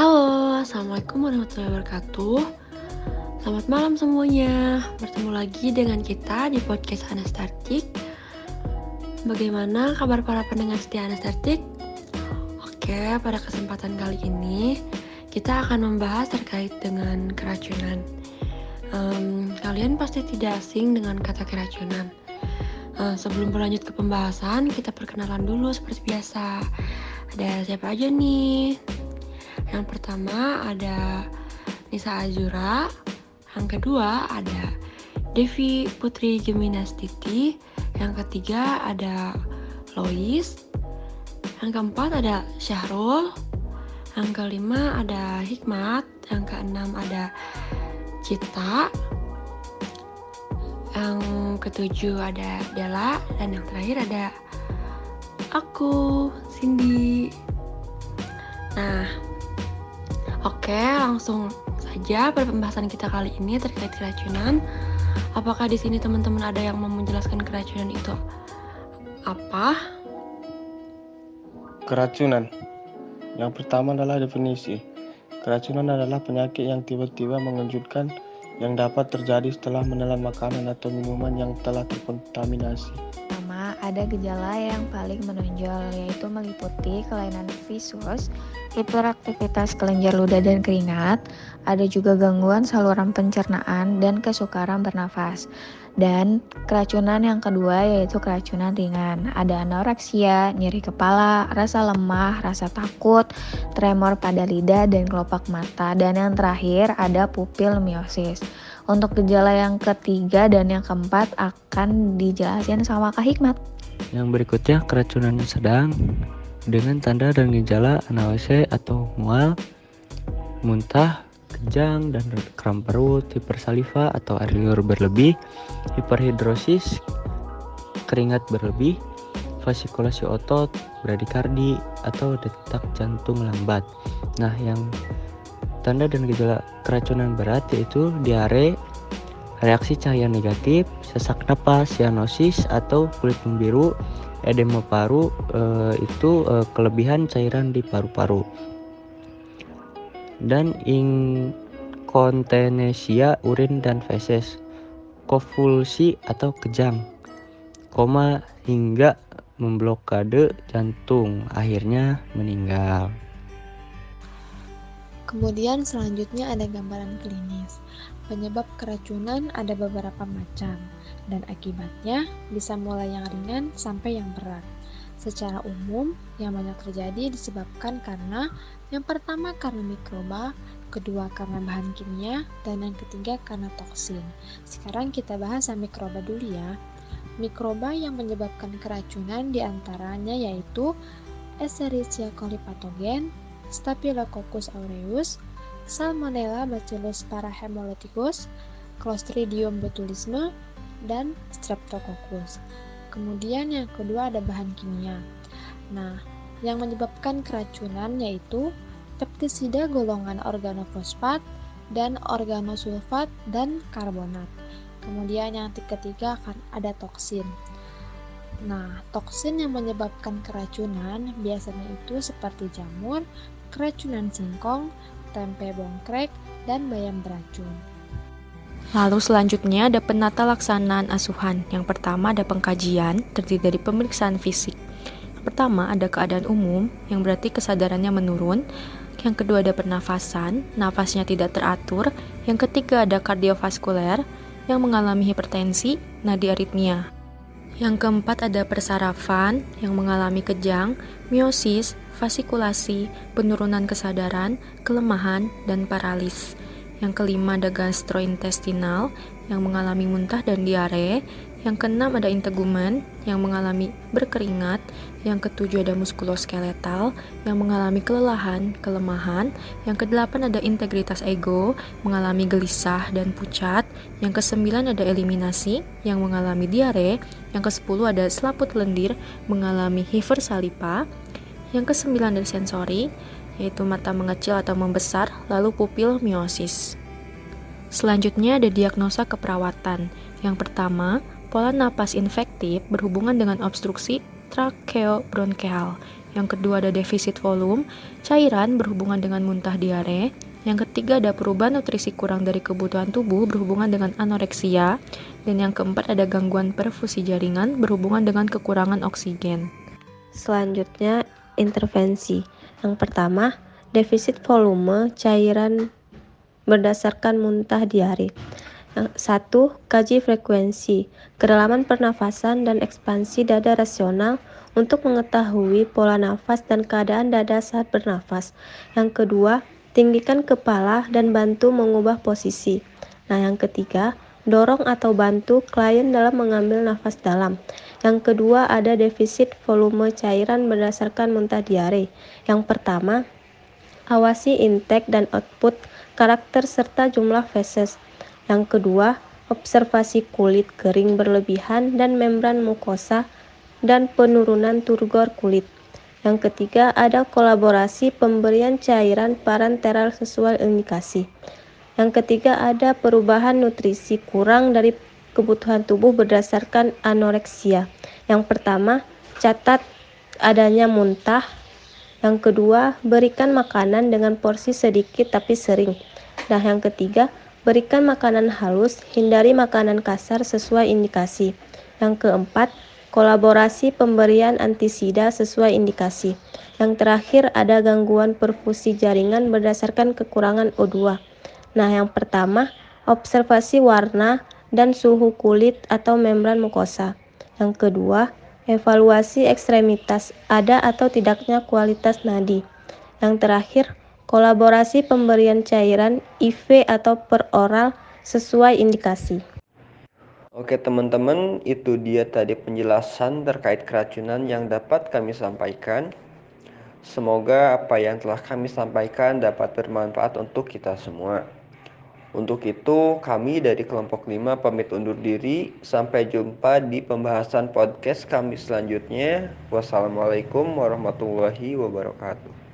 Halo, Assalamualaikum warahmatullahi wabarakatuh. Selamat malam semuanya. Bertemu lagi dengan kita di podcast Anastartik Bagaimana kabar para pendengar setia Anastartik? Oke, pada kesempatan kali ini Kita akan membahas terkait dengan keracunan. Um, Kalian pasti tidak asing dengan kata keracunan. Uh, Sebelum berlanjut ke pembahasan, kita perkenalan dulu seperti biasa. Ada siapa aja nih? Yang pertama ada Nisa Azura, yang kedua ada Devi Putri Geminastiti, yang ketiga ada Lois, yang keempat ada Syahrul, yang kelima ada Hikmat, yang keenam ada Cita, yang ketujuh ada Dela, dan yang terakhir ada aku, Cindy. Nah, oke, langsung saja pada pembahasan kita kali ini terkait keracunan. Apakah di sini teman-teman ada yang mau menjelaskan keracunan itu apa? Keracunan. Yang pertama adalah definisi. Keracunan adalah penyakit yang tiba-tiba mengejutkan yang dapat terjadi setelah menelan makanan atau minuman yang telah terkontaminasi ada gejala yang paling menonjol yaitu meliputi kelainan visus, hiperaktivitas kelenjar ludah dan keringat, ada juga gangguan saluran pencernaan dan kesukaran bernafas. Dan keracunan yang kedua yaitu keracunan ringan. Ada anoreksia, nyeri kepala, rasa lemah, rasa takut, tremor pada lidah dan kelopak mata. Dan yang terakhir ada pupil miosis. Untuk gejala yang ketiga dan yang keempat akan dijelasin sama Kak Hikmat. Yang berikutnya keracunan sedang dengan tanda dan gejala anawase atau mual, muntah, kejang dan kram perut, hipersaliva atau air liur berlebih, hiperhidrosis, keringat berlebih, fasikulasi otot, bradikardi atau detak jantung lambat. Nah, yang Tanda dan gejala keracunan berat yaitu diare, reaksi cahaya negatif, sesak napas, sianosis atau kulit membiru, edema paru e, itu e, kelebihan cairan di paru-paru. Dan inkontinesia urin dan feses, konvulsi atau kejang, koma hingga memblokade jantung, akhirnya meninggal. Kemudian selanjutnya ada gambaran klinis. Penyebab keracunan ada beberapa macam dan akibatnya bisa mulai yang ringan sampai yang berat. Secara umum, yang banyak terjadi disebabkan karena yang pertama karena mikroba, kedua karena bahan kimia, dan yang ketiga karena toksin. Sekarang kita bahas mikroba dulu ya. Mikroba yang menyebabkan keracunan di antaranya yaitu Escherichia coli patogen, Staphylococcus aureus, Salmonella Bacillus parahemolyticus, Clostridium botulisme, dan Streptococcus. Kemudian yang kedua ada bahan kimia. Nah, yang menyebabkan keracunan yaitu peptisida golongan organofosfat dan organosulfat dan karbonat. Kemudian yang ketiga akan ada toksin. Nah, toksin yang menyebabkan keracunan biasanya itu seperti jamur, keracunan singkong, tempe bongkrek, dan bayam beracun. Lalu selanjutnya ada penata laksanaan asuhan. Yang pertama ada pengkajian, terdiri dari pemeriksaan fisik. Yang pertama ada keadaan umum, yang berarti kesadarannya menurun. Yang kedua ada pernafasan, nafasnya tidak teratur. Yang ketiga ada kardiovaskuler, yang mengalami hipertensi, nadi aritmia. Yang keempat ada persarafan yang mengalami kejang, miosis, fasikulasi, penurunan kesadaran, kelemahan, dan paralis. Yang kelima ada gastrointestinal yang mengalami muntah dan diare. Yang keenam ada integumen yang mengalami berkeringat. Yang ketujuh ada muskuloskeletal yang mengalami kelelahan, kelemahan. Yang kedelapan ada integritas ego mengalami gelisah dan pucat. Yang kesembilan ada eliminasi yang mengalami diare. Yang kesepuluh ada selaput lendir mengalami hipersalipa. Yang kesembilan ada sensori yaitu mata mengecil atau membesar, lalu pupil miosis. Selanjutnya ada diagnosa keperawatan. Yang pertama, pola napas infektif berhubungan dengan obstruksi tracheobronchial. Yang kedua ada defisit volume, cairan berhubungan dengan muntah diare. Yang ketiga ada perubahan nutrisi kurang dari kebutuhan tubuh berhubungan dengan anoreksia. Dan yang keempat ada gangguan perfusi jaringan berhubungan dengan kekurangan oksigen. Selanjutnya intervensi. Yang pertama, defisit volume cairan berdasarkan muntah diare. Satu, kaji frekuensi, kedalaman pernafasan dan ekspansi dada rasional untuk mengetahui pola nafas dan keadaan dada saat bernafas. Yang kedua, tinggikan kepala dan bantu mengubah posisi. Nah, yang ketiga, dorong atau bantu klien dalam mengambil nafas dalam. Yang kedua, ada defisit volume cairan berdasarkan muntah diare. Yang pertama, awasi intake dan output karakter serta jumlah feses. Yang kedua, observasi kulit kering berlebihan dan membran mukosa dan penurunan turgor kulit. Yang ketiga, ada kolaborasi pemberian cairan parenteral sesuai indikasi. Yang ketiga, ada perubahan nutrisi kurang dari kebutuhan tubuh berdasarkan anoreksia. Yang pertama, catat adanya muntah. Yang kedua, berikan makanan dengan porsi sedikit tapi sering. Dan yang ketiga, Berikan makanan halus, hindari makanan kasar sesuai indikasi. Yang keempat, kolaborasi pemberian antisida sesuai indikasi. Yang terakhir ada gangguan perfusi jaringan berdasarkan kekurangan O2. Nah, yang pertama, observasi warna dan suhu kulit atau membran mukosa. Yang kedua, evaluasi ekstremitas ada atau tidaknya kualitas nadi. Yang terakhir, kolaborasi pemberian cairan IV atau peroral sesuai indikasi. Oke teman-teman, itu dia tadi penjelasan terkait keracunan yang dapat kami sampaikan. Semoga apa yang telah kami sampaikan dapat bermanfaat untuk kita semua. Untuk itu, kami dari kelompok 5 pamit undur diri. Sampai jumpa di pembahasan podcast kami selanjutnya. Wassalamualaikum warahmatullahi wabarakatuh.